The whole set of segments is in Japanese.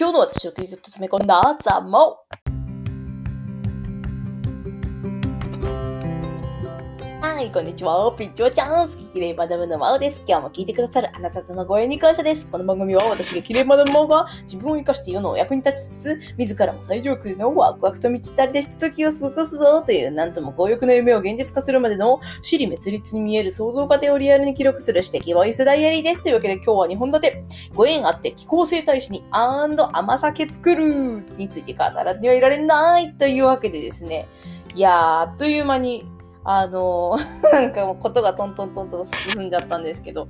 今日の私をギュッと詰め込んだザ・モ。はい、こんにちは。ピッチョちゃん。好ききれいマダムのマオです。今日も聞いてくださるあなたとのご縁に感謝です。この番組は私がきれいマダムマオが自分を生かして世のお役に立ちつつ、自らも最上級のワクワクと満ち足りたひとときを過ごすぞという、なんとも強欲な夢を現実化するまでの、死に滅裂に見える想像過程をリアルに記録する指摘ボイスダイアリーです。というわけで今日は2本立て。ご縁あって気候生態師にアンド甘酒作るについて語らずにはいられないというわけでですね。いやー、あっという間にあの、なんかもうことがトントントンと進んじゃったんですけど、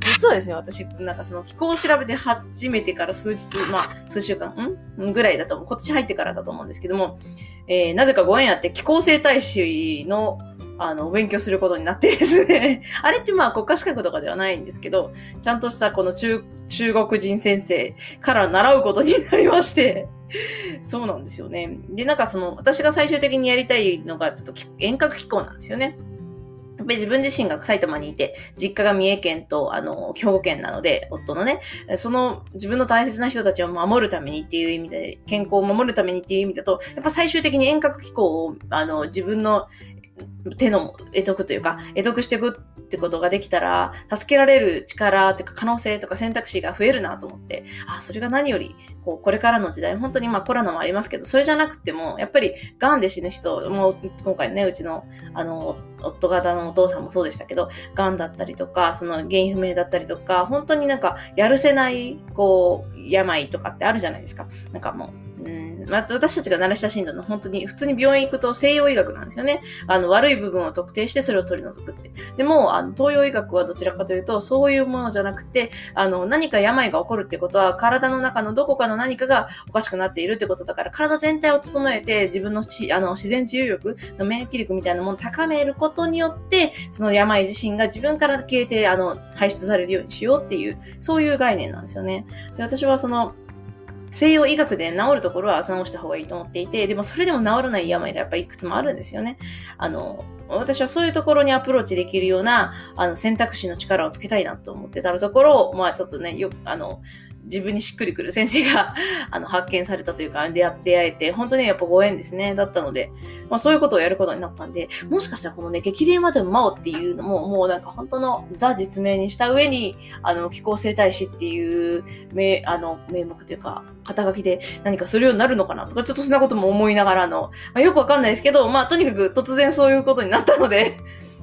実はですね、私、なんかその気候を調べて始めてから数日、まあ、数週間、ん？ぐらいだと思う。今年入ってからだと思うんですけども、えー、なぜかご縁あって気候生態師の、あの、勉強することになってですね。あれってまあ国家資格とかではないんですけど、ちゃんとしたこの中、中国人先生から習うことになりまして、そうなんですよね。で、なんかその、私が最終的にやりたいのが、ちょっと遠隔機構なんですよね。やっぱり自分自身が埼玉にいて、実家が三重県と、あの、兵庫県なので、夫のね、その自分の大切な人たちを守るためにっていう意味で、健康を守るためにっていう意味だと、やっぱ最終的に遠隔機構を、あの、自分の手の得得というか、得得していくってことができたら、助けられる力というか可能性とか選択肢が増えるなと思って、あ、それが何より、こう、これからの時代、本当にまあコロナもありますけど、それじゃなくても、やっぱり癌で死ぬ人、もう今回ね、うちの、あの、夫方のお父さんもそうでしたけど、癌だったりとか、その原因不明だったりとか、本当になんか、やるせない、こう、病とかってあるじゃないですか。なんかもう、まあ、私たちが慣れ親しんだのは本当に普通に病院行くと西洋医学なんですよね。あの、悪い部分を特定してそれを取り除くって。でも、あの、東洋医学はどちらかというと、そういうものじゃなくて、あの、何か病が起こるってことは、体の中のどこかの何かがおかしくなっているってことだから、体全体を整えて、自分のちあの自然治癒力の免疫力みたいなものを高めることによって、その病自身が自分から消えて、あの、排出されるようにしようっていう、そういう概念なんですよね。で私はその、西洋医学で治るところは治した方がいいと思っていて、でもそれでも治らない病がやっぱりいくつもあるんですよね。あの、私はそういうところにアプローチできるような、あの、選択肢の力をつけたいなと思ってたところを、まあちょっとね、よく、あの、自分にしっくりくる先生が あの、発見されたというか、出会出会えて、本当にやっぱご縁ですね、だったので、まあそういうことをやることになったんで、もしかしたらこのね、激励までも魔王っていうのも、もうなんか本当のザ実名にした上に、あの、気候生態師っていう、名、あの、名目というか、肩書きで何かするようになるのかなとか、ちょっとそんなことも思いながらの、まあ、よくわかんないですけど、まあとにかく突然そういうことになったので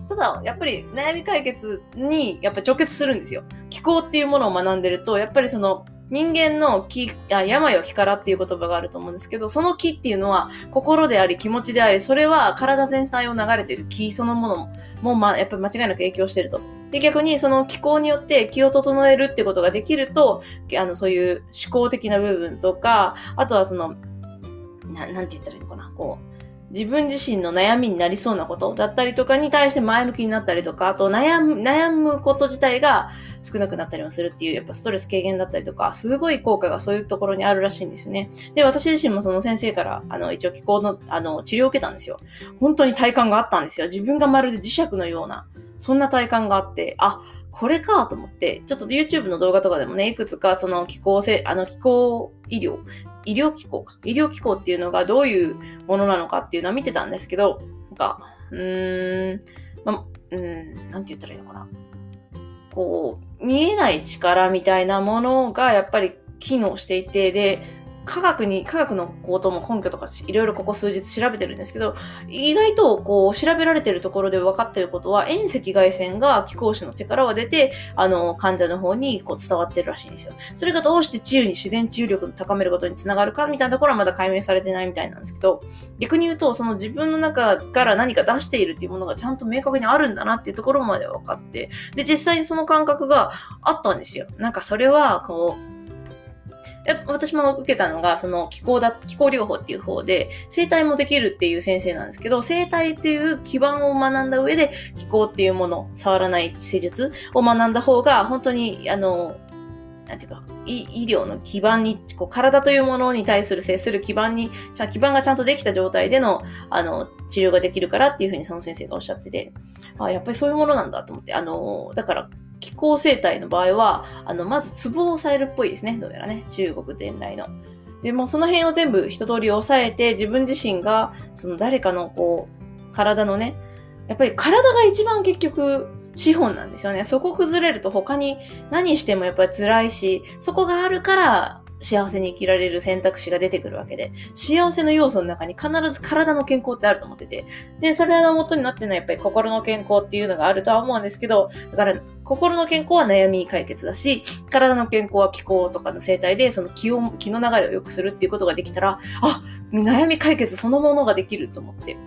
ただ、やっぱり悩み解決にやっぱ直結するんですよ。気候っていうものを学んでると、やっぱりその人間の気、あ病は気からっていう言葉があると思うんですけど、その気っていうのは心であり気持ちであり、それは体全体を流れてる気そのものも、もうま、やっぱり間違いなく影響してると。で、逆にその気候によって気を整えるってことができると、あの、そういう思考的な部分とか、あとはその、ななんて言ったらいいのかな、こう、自分自身の悩みになりそうなことだったりとかに対して前向きになったりとか、あと悩む、悩むこと自体が少なくなったりもするっていう、やっぱストレス軽減だったりとか、すごい効果がそういうところにあるらしいんですよね。で、私自身もその先生から、あの、一応気候の、あの、治療を受けたんですよ。本当に体感があったんですよ。自分がまるで磁石のような、そんな体感があって、あ、これかと思って、ちょっと YouTube の動画とかでもね、いくつかその気候せ、あの気候医療医療機構か。医療機構っていうのがどういうものなのかっていうのは見てたんですけど、なんか、うーん、ま、うん、なんて言ったらいいのかな。こう、見えない力みたいなものがやっぱり機能していて、で、科学に、科学のことも根拠とかいろいろここ数日調べてるんですけど、意外とこう調べられてるところで分かってることは、遠赤外線が気候種の手からは出て、あの、患者の方にこう伝わってるらしいんですよ。それがどうして治癒に自然治癒力を高めることにつながるかみたいなところはまだ解明されてないみたいなんですけど、逆に言うと、その自分の中から何か出しているっていうものがちゃんと明確にあるんだなっていうところまで分かって、で、実際にその感覚があったんですよ。なんかそれは、こう、私も受けたのが、その気候だ、気候療法っていう方で、生態もできるっていう先生なんですけど、生態っていう基盤を学んだ上で、気候っていうもの、触らない施術を学んだ方が、本当に、あの、なんていうか、医療の基盤に、こう体というものに対する接する基盤に、じゃ基盤がちゃんとできた状態での、あの、治療ができるからっていうふうにその先生がおっしゃってて、あやっぱりそういうものなんだと思って、あの、だから、気候生態の場合は、あの、まずツボを抑えるっぽいですね。どうやらね。中国伝来の。でもその辺を全部一通り抑えて、自分自身が、その誰かのこう、体のね、やっぱり体が一番結局、資本なんですよね。そこ崩れると他に何してもやっぱり辛いし、そこがあるから幸せに生きられる選択肢が出てくるわけで、幸せの要素の中に必ず体の健康ってあると思ってて、で、それの元になってるのはやっぱり心の健康っていうのがあるとは思うんですけど、だから心の健康は悩み解決だし、体の健康は気候とかの生態で、その気を、気の流れを良くするっていうことができたら、あ、悩み解決そのものができると思って。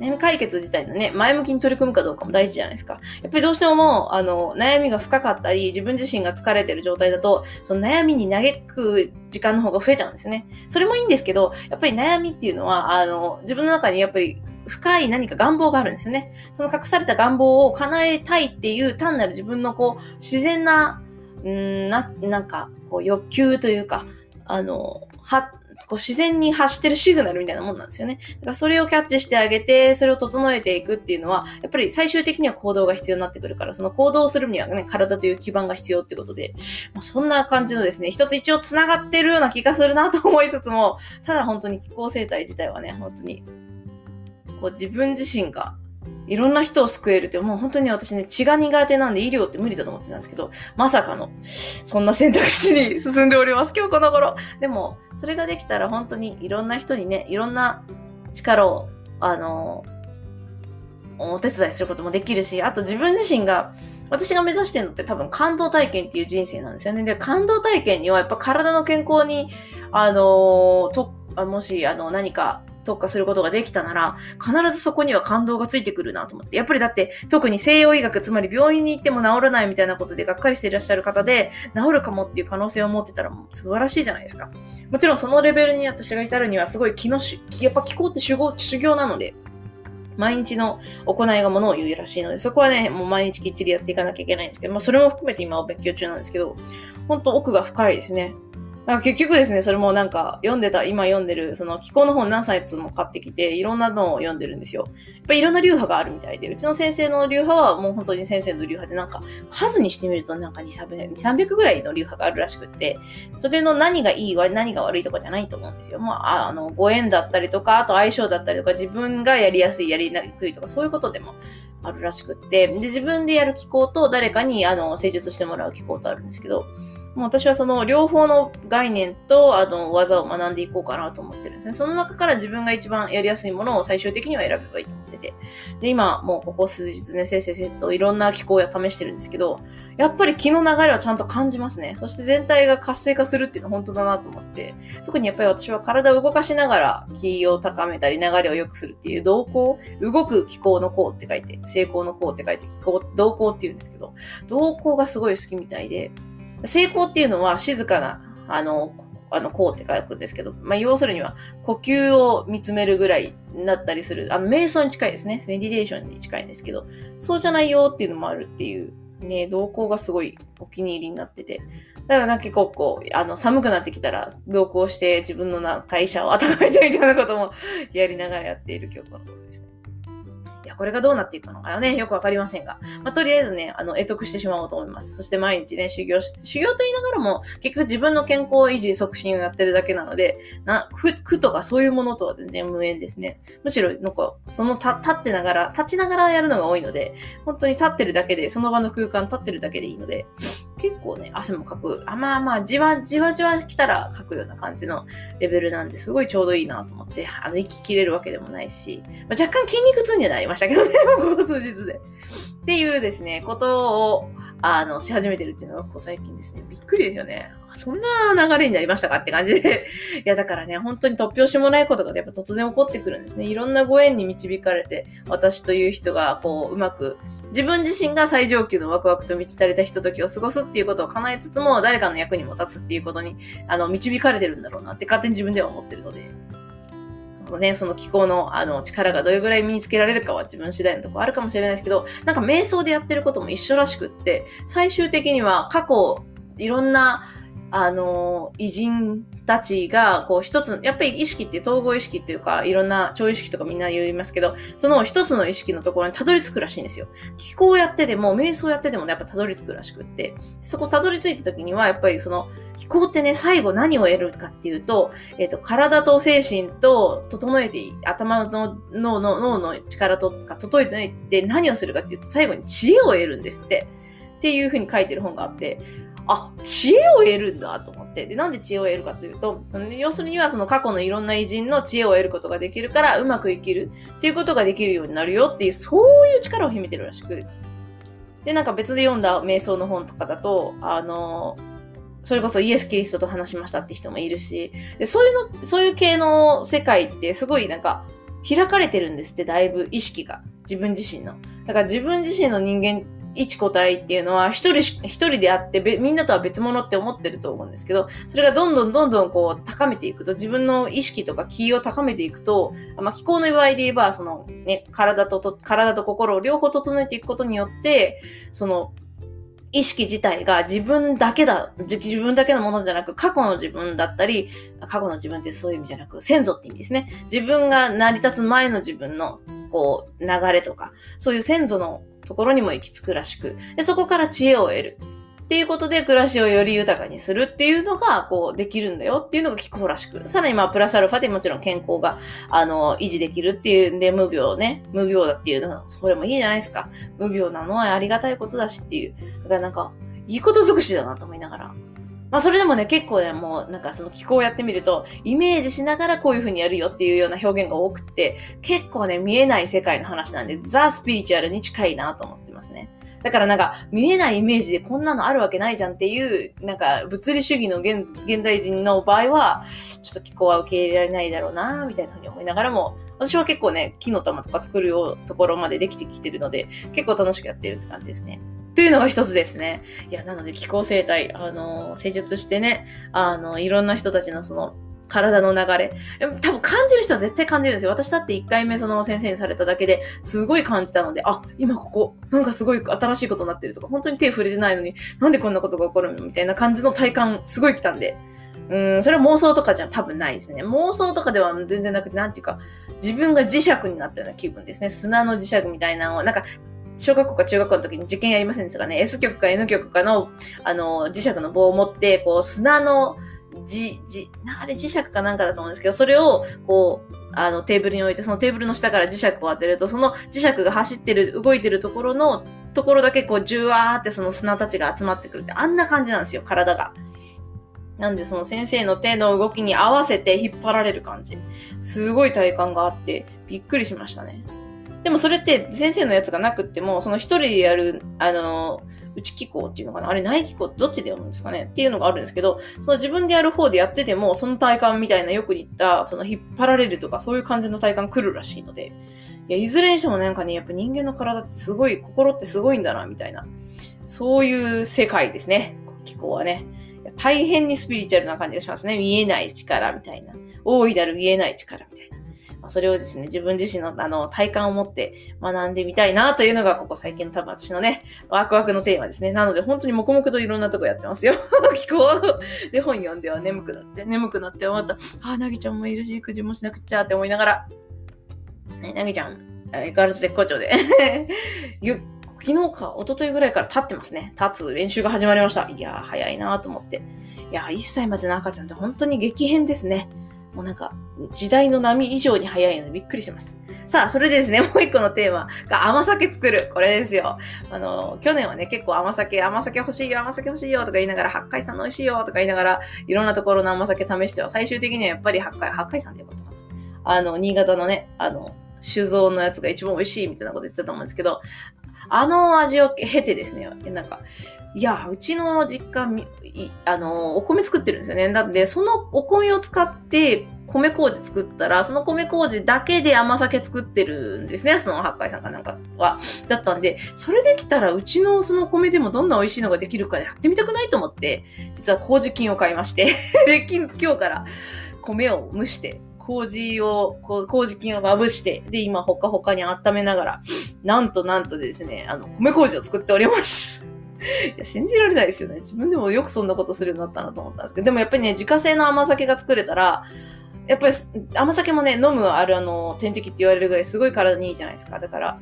悩み解決自体のね、前向きに取り組むかどうかも大事じゃないですか。やっぱりどうしてももう、あの、悩みが深かったり、自分自身が疲れてる状態だと、その悩みに嘆く時間の方が増えちゃうんですよね。それもいいんですけど、やっぱり悩みっていうのは、あの、自分の中にやっぱり深い何か願望があるんですよね。その隠された願望を叶えたいっていう単なる自分のこう、自然な、んな、なんか、こう欲求というか、あの、は、こう自然に発してるシグナルみたいなもんなんですよね。だからそれをキャッチしてあげて、それを整えていくっていうのは、やっぱり最終的には行動が必要になってくるから、その行動をするにはね、体という基盤が必要ってことで、まあ、そんな感じのですね、一つ一応繋がってるような気がするなと思いつつも、ただ本当に気候生態自体はね、本当に、こう自分自身がいろんな人を救えるって、もう本当に私ね、血が苦手なんで医療って無理だと思ってたんですけど、まさかの、そんな選択肢に 進んでおります、今日この頃。でも、それができたら本当にいろんな人にね、いろんな力を、あの、お手伝いすることもできるし、あと自分自身が、私が目指してるのって多分感動体験っていう人生なんですよね。で、感動体験にはやっぱ体の健康に、あの、と、もし、あの、何か特化することができたなら、必ずそこには感動がついてくるなと思って。やっぱりだって、特に西洋医学、つまり病院に行っても治らないみたいなことでがっかりしていらっしゃる方で、治るかもっていう可能性を持ってたらもう素晴らしいじゃないですか。もちろんそのレベルに私が至るにはすごい気のし、やっぱ気候って修行なので、毎日の行いがものを言うらしいので、そこはね、もう毎日きっちりやっていかなきゃいけないんですけど、まあそれも含めて今は勉強中なんですけど、本当奥が深いですね。結局ですね、それもなんか読んでた、今読んでる、その気候の本何冊も買ってきて、いろんなのを読んでるんですよ。やっぱいろんな流派があるみたいで、うちの先生の流派はもう本当に先生の流派で、なんか数にしてみるとなんか2、300ぐらいの流派があるらしくって、それの何がいい、何が悪いとかじゃないと思うんですよ。まあ、あの、ご縁だったりとか、あと相性だったりとか、自分がやりやすい、やりにくいとか、そういうことでもあるらしくって、で、自分でやる気候と誰かに、あの、施術してもらう気候とあるんですけど、もう私はその両方の概念とあの技を学んでいこうかなと思ってるんですね。その中から自分が一番やりやすいものを最終的には選べばいいと思ってて。で、今もうここ数日ね、先生といろんな機構を試してるんですけど、やっぱり気の流れはちゃんと感じますね。そして全体が活性化するっていうのは本当だなと思って。特にやっぱり私は体を動かしながら気を高めたり流れを良くするっていう動向、動く気候の項って書いて、成功の項って書いて、動向って言うんですけど、動向がすごい好きみたいで、成功っていうのは静かな、あの、あの、こうって書くんですけど、まあ、要するには、呼吸を見つめるぐらいになったりする、あの、瞑想に近いですね。メディテーションに近いんですけど、そうじゃないよっていうのもあるっていう、ね、動向がすごいお気に入りになってて。だからなんか結構こう、あの、寒くなってきたら、同行して自分のな代謝を温めてみたいなこともやりながらやっている今日この頃ですね。や、これがどうなっていくのかね、よくわかりませんが。まあ、とりあえずね、あの、得得してしまおうと思います。そして毎日ね、修行し、修行と言いながらも、結局自分の健康維持促進をやってるだけなので、な、苦、苦とかそういうものとは全然無縁ですね。むしろ、なんか、そのた、立ってながら、立ちながらやるのが多いので、本当に立ってるだけで、その場の空間立ってるだけでいいので、結構ね、汗もかく、あ、まあまあ、じわじわじわ来たらかくような感じのレベルなんで、すごいちょうどいいなと思って、あの、息切れるわけでもないし、まあ、若干筋肉痛にはなりましたけどね、ここ数日で。っていうですね、ことを、あの、し始めてるっていうのが、ここ最近ですね。びっくりですよね。そんな流れになりましたかって感じで。いや、だからね、本当に突拍子もないことがやっぱ突然起こってくるんですね。いろんなご縁に導かれて、私という人が、こう、うまく、自分自身が最上級のワクワクと満ち足りたひとときを過ごすっていうことを叶えつつも、誰かの役にも立つっていうことに、あの、導かれてるんだろうなって勝手に自分では思ってるので。ね、その気候のあの力がどれぐらい身につけられるかは自分次第のとこあるかもしれないですけど、なんか瞑想でやってることも一緒らしくって、最終的には過去いろんなあの、偉人たちが、こう一つ、やっぱり意識って統合意識っていうか、いろんな超意識とかみんな言いますけど、その一つの意識のところにたどり着くらしいんですよ。気候やってでも、瞑想やってでもね、やっぱたどり着くらしくって、そこたどり着いた時には、やっぱりその、気候ってね、最後何を得るかっていうと、えっ、ー、と、体と精神と整えて、頭の脳の脳の力とか整えて何をするかっていうと、最後に知恵を得るんですって。っていうふうに書いてる本があって、あ、知恵を得るんだと思って。で、なんで知恵を得るかというと、要するにはその過去のいろんな偉人の知恵を得ることができるから、うまく生きるっていうことができるようになるよっていう、そういう力を秘めてるらしく。で、なんか別で読んだ瞑想の本とかだと、あの、それこそイエス・キリストと話しましたって人もいるし、でそういうの、そういう系の世界ってすごいなんか開かれてるんですって、だいぶ意識が。自分自身の。だから自分自身の人間一個体っていうのは一人一人であってみんなとは別物って思ってると思うんですけど、それがどんどんどんどんこう高めていくと、自分の意識とか気を高めていくと、まあ、気候の場合で言えば、そのね、体とと、体と心を両方整えていくことによって、その意識自体が自分だけだ、自分だけのものじゃなく、過去の自分だったり、過去の自分ってそういう意味じゃなく、先祖って意味ですね。自分が成り立つ前の自分の、こう、流れとか、そういう先祖のところにも行き着くらしく、でそこから知恵を得る。っていうことで暮らしをより豊かにするっていうのが、こう、できるんだよっていうのが気候らしく。さらにまあ、プラスアルファでもちろん健康が、あの、維持できるっていうんで、無病ね、無病だっていうの、それもいいじゃないですか。無病なのはありがたいことだしっていう。だからなんか、いいこと尽くしだなと思いながら。まあそれでもね、結構ね、もうなんかその気候をやってみると、イメージしながらこういう風にやるよっていうような表現が多くて、結構ね、見えない世界の話なんで、ザ・スピリチュアルに近いなと思ってますね。だからなんか、見えないイメージでこんなのあるわけないじゃんっていう、なんか、物理主義の現代人の場合は、ちょっと気候は受け入れられないだろうな、みたいなふうに思いながらも、私は結構ね、木の玉とか作るところまでできてきてるので、結構楽しくやってるって感じですね。というのが一つですね。いや、なので気候生態、あの、施術してね、あの、いろんな人たちのその、体の流れ。多分感じる人は絶対感じるんですよ。私だって1回目その先生にされただけですごい感じたので、あ、今ここ、なんかすごい新しいことになってるとか、本当に手触れてないのに、なんでこんなことが起こるのみたいな感じの体感すごい来たんで。うん、それは妄想とかじゃ多分ないですね。妄想とかでは全然なくて、なんていうか、自分が磁石になったような気分ですね。砂の磁石みたいなのを、なんか、小学校か中学校の時に受験やりませんでしたかね。S 曲か N 曲かの、あの、磁石の棒を持って、こう、砂の、じ、じ、あれ磁石かなんかだと思うんですけど、それを、こう、あの、テーブルに置いて、そのテーブルの下から磁石を当てると、その磁石が走ってる、動いてるところの、ところだけこう、じゅわーってその砂たちが集まってくるって、あんな感じなんですよ、体が。なんでその先生の手の動きに合わせて引っ張られる感じ。すごい体感があって、びっくりしましたね。でもそれって先生のやつがなくっても、その一人でやる、あの、内気候っていうのかなあれ内気候ってどっちで読むんですかねっていうのがあるんですけど、その自分でやる方でやってても、その体感みたいなよく言った、その引っ張られるとかそういう感じの体感来るらしいので、いや、いずれにしてもなんかね、やっぱ人間の体ってすごい、心ってすごいんだな、みたいな。そういう世界ですね。気候はね。大変にスピリチュアルな感じがしますね。見えない力みたいな。大いなる見えない力みたいな。まそれをですね、自分自身のあの体感を持って学んでみたいなというのが、ここ最近の多分私のね、ワクワクのテーマですね。なので本当に黙々といろんなとこやってますよ。気候で本読んでは眠くなって、眠くなってまた、あ、なぎちゃんもいるし、くじもしなくちゃって思いながら、ね、なぎちゃん、相変わらず絶好調で。昨日か、一昨日ぐらいから立ってますね。立つ練習が始まりました。いやー、早いなと思って。いやー、1歳までの赤ちゃんって本当に激変ですね。もうなんか、時代の波以上に早いのでびっくりします。さあ、それでですね、もう一個のテーマが甘酒作る。これですよ。あの、去年はね、結構甘酒、甘酒欲しいよ、甘酒欲しいよとか言いながら、八海山の美味しいよとか言いながら、いろんなところの甘酒試しては、最終的にはやっぱり八海、八海山でよかったかな。あの、新潟のね、あの、酒造のやつが一番美味しいみたいなこと言ってたと思うんですけど、あの味を経てですね、なんか、いや、うちの実家、あの、お米作ってるんですよね。なんで、そのお米を使って米麹作ったら、その米麹だけで甘酒作ってるんですね。その八海さんかなんかは。だったんで、それできたらうちのその米でもどんな美味しいのができるかやってみたくないと思って、実は麹菌を買いまして で、今日から米を蒸して、麹を、麹菌をまぶして、で、今、ほかほかに温めながら、なんとなんとですね、あの、米麹を作っております。いや信じられないですよね。自分でもよくそんなことするようになったなと思ったんですけど、でもやっぱりね、自家製の甘酒が作れたら、やっぱり甘酒もね、飲むあるあの、点滴って言われるぐらいすごい体にいいじゃないですか。だから、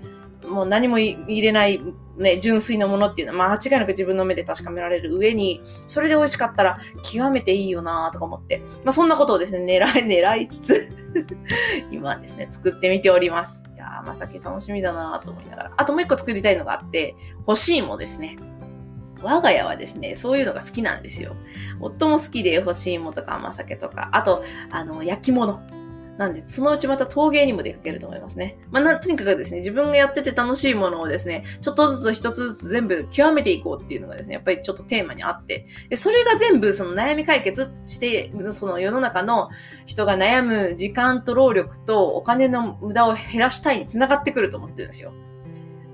もう何も入れない、ね、純粋なものっていうのは、間違いなく自分の目で確かめられる上に、それで美味しかったら極めていいよなとか思って、まあ、そんなことをですね、狙い、狙いつつ今ですね、作ってみております。いやー、甘酒楽しみだなと思いながら。あともう一個作りたいのがあって、干し芋ですね。我が家はですね、そういうのが好きなんですよ。夫も好きで干し芋とか甘酒とか、あと、あの、焼き物。なんで、そのうちまた陶芸にも出かけると思いますね。まあ、な、とにかくですね、自分がやってて楽しいものをですね、ちょっとずつ一つずつ全部極めていこうっていうのがですね、やっぱりちょっとテーマにあって、で、それが全部その悩み解決して、その世の中の人が悩む時間と労力とお金の無駄を減らしたいに繋がってくると思ってるんですよ。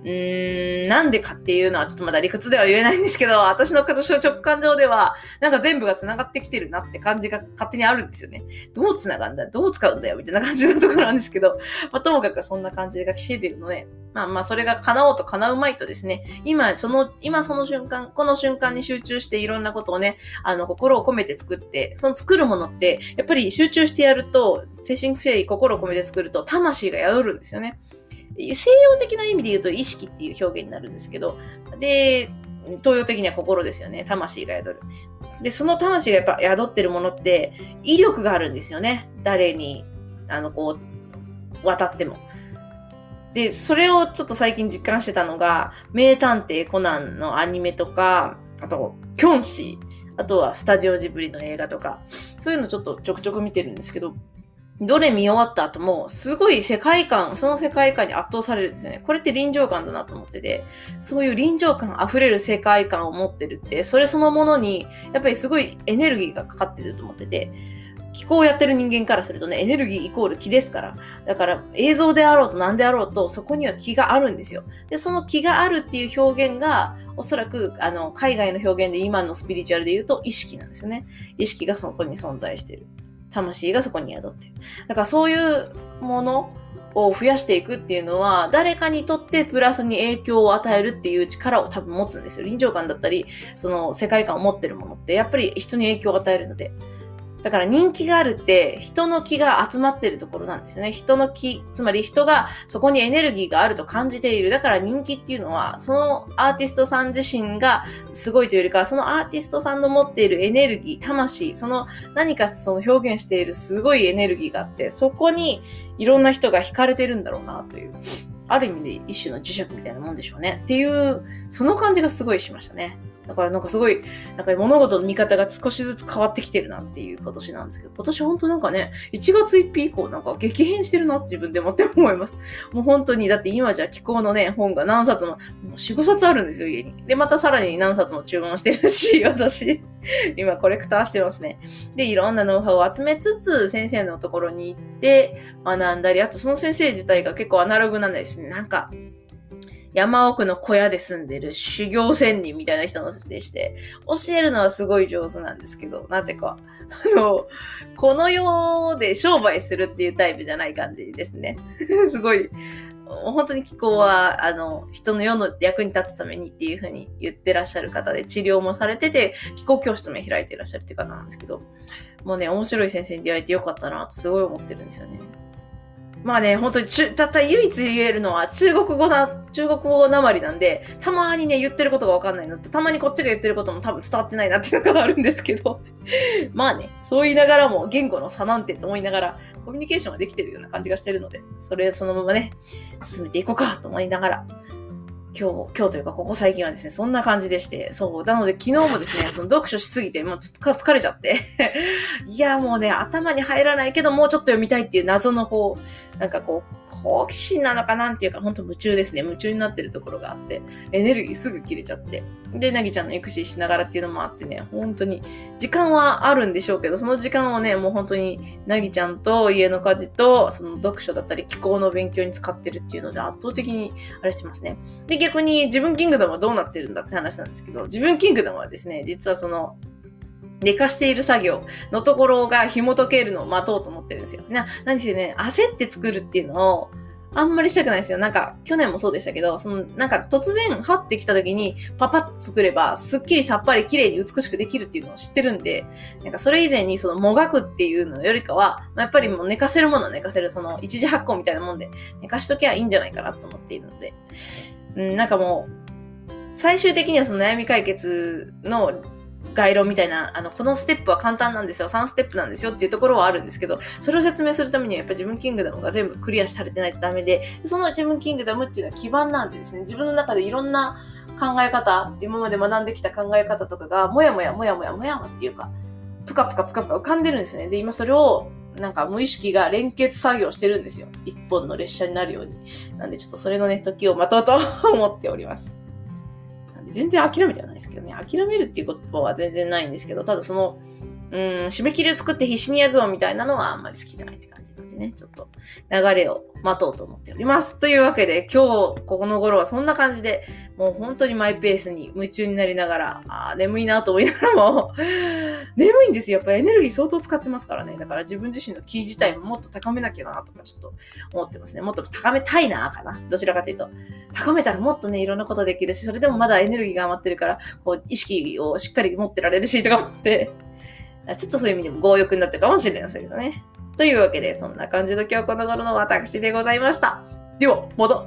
うーん、なんでかっていうのはちょっとまだ理屈では言えないんですけど、私の直感上では、なんか全部が繋がってきてるなって感じが勝手にあるんですよね。どう繋がるんだどう使うんだよみたいな感じのところなんですけど、まあ、ともかくそんな感じが来てるので、まあまあそれが叶おうと叶うまいとですね、今その、今その瞬間、この瞬間に集中していろんなことをね、あの、心を込めて作って、その作るものって、やっぱり集中してやると、精神誠意、心を込めて作ると、魂が宿るんですよね。西洋的な意味で言うと意識っていう表現になるんですけど、で、東洋的には心ですよね。魂が宿る。で、その魂がやっぱ宿ってるものって、威力があるんですよね。誰に、あの、こう、渡っても。で、それをちょっと最近実感してたのが、名探偵コナンのアニメとか、あと、キョンシー、あとはスタジオジブリの映画とか、そういうのちょっとちょくちょく見てるんですけど、どれ見終わった後も、すごい世界観、その世界観に圧倒されるんですよね。これって臨場感だなと思ってて、そういう臨場感溢れる世界観を持ってるって、それそのものに、やっぱりすごいエネルギーがかかってると思ってて、気候をやってる人間からするとね、エネルギーイコール気ですから。だから映像であろうと何であろうと、そこには気があるんですよ。で、その気があるっていう表現が、おそらく、あの、海外の表現で今のスピリチュアルで言うと意識なんですよね。意識がそこに存在してる。魂がそこに宿ってる。だからそういうものを増やしていくっていうのは、誰かにとってプラスに影響を与えるっていう力を多分持つんですよ。臨場感だったり、その世界観を持ってるものって、やっぱり人に影響を与えるので。だから人気があるって人の気が集まってるところなんですよね。人の気、つまり人がそこにエネルギーがあると感じている。だから人気っていうのは、そのアーティストさん自身がすごいというよりか、そのアーティストさんの持っているエネルギー、魂、その何かその表現しているすごいエネルギーがあって、そこにいろんな人が惹かれてるんだろうなという。ある意味で一種の磁石みたいなもんでしょうね。っていう、その感じがすごいしましたね。だからなんかすごい、なんか物事の見方が少しずつ変わってきてるなっていう今年なんですけど、今年本当なんかね、1月1日以降なんか激変してるなって自分でもって思います。もう本当に、だって今じゃ気候のね、本が何冊も、もう4、5冊あるんですよ、家に。で、またさらに何冊も注文してるし、私、今コレクターしてますね。で、いろんなノウハウを集めつつ、先生のところに行って学んだり、あとその先生自体が結構アナログなんですね。なんか、山奥の小屋で住んでる修行仙人みたいな人のでして、教えるのはすごい上手なんですけど、なんていうか、あの、この世で商売するっていうタイプじゃない感じですね。すごい、本当に気候は、あの、人の世の役に立つためにっていうふうに言ってらっしゃる方で、治療もされてて、気候教室も開いてらっしゃるっていう方なんですけど、もうね、面白い先生に出会えてよかったなとすごい思ってるんですよね。まあね、本当に中、たった唯一言えるのは中国語な、中国語なまりなんで、たまにね、言ってることがわかんないのと、たまにこっちが言ってることも多分伝わってないなっていうのがあるんですけど、まあね、そう言いながらも言語の差なんてと思いながら、コミュニケーションはできてるような感じがしてるので、それそのままね、進めていこうかと思いながら、今日、今日というか、ここ最近はですね、そんな感じでして、そう。なので、昨日もですね、その読書しすぎて、もうちょっと疲れちゃって いや、もうね、頭に入らないけど、もうちょっと読みたいっていう謎のこう、なんかこう、好奇心なのかなんていうか、ほんと夢中ですね。夢中になってるところがあって、エネルギーすぐ切れちゃって。で、なぎちゃんのエクシーしながらっていうのもあってね、本当に、時間はあるんでしょうけど、その時間をね、もう本当に、なぎちゃんと家の家事と、その読書だったり気候の勉強に使ってるっていうので圧倒的にあれしてますね。で、逆に自分キングダムはどうなってるんだって話なんですけど、自分キングダムはですね、実はその、寝かしている作業のところが紐解けるのを待とうと思ってるんですよ。な、何せね、焦って作るっていうのを、あんまりしたくないですよ。なんか、去年もそうでしたけど、その、なんか突然、はってきた時に、パパッと作れば、すっきりさっぱり綺麗に美しくできるっていうのを知ってるんで、なんかそれ以前にその、もがくっていうのよりかは、まあ、やっぱりもう寝かせるものは寝かせる、その、一時発酵みたいなもんで、寝かしときゃいいんじゃないかなと思っているので、うん、なんかもう、最終的にはその悩み解決の概論みたいな、あの、このステップは簡単なんですよ、3ステップなんですよっていうところはあるんですけど、それを説明するためにはやっぱり自分キングダムが全部クリアされてないとダメで、その自分キングダムっていうのは基盤なんでですね、自分の中でいろんな考え方、今まで学んできた考え方とかが、もやもやもやもやもやっていうか、ぷかぷかぷかぷか浮かんでるんですね。で、今それを、なんか無意識が連結作業してるんですよ。一本の列車になるように。なんでちょっとそれのね、時を待とうと思っております。全然諦めてはないですけどね。諦めるっていうことは全然ないんですけど、ただその、うん、締め切りを作って必死にやるぞみたいなのはあんまり好きじゃないって感じでね、ちょっと流れを待とうと思っております。というわけで、今日、ここの頃はそんな感じで、もう本当にマイペースに夢中になりながら、あ眠いなと思いながらも 眠いんですよ。やっぱエネルギー相当使ってますからね。だから自分自身のキー自体ももっと高めなきゃなとかちょっと思ってますね。もっと高めたいなかな。どちらかというと。高めたらもっとね、いろんなことできるし、それでもまだエネルギーが余ってるから、こう、意識をしっかり持ってられるし、とか思って、ちょっとそういう意味でも強欲になってるかもしれませんけどね。というわけで、そんな感じの今日この頃の私でございました。では、また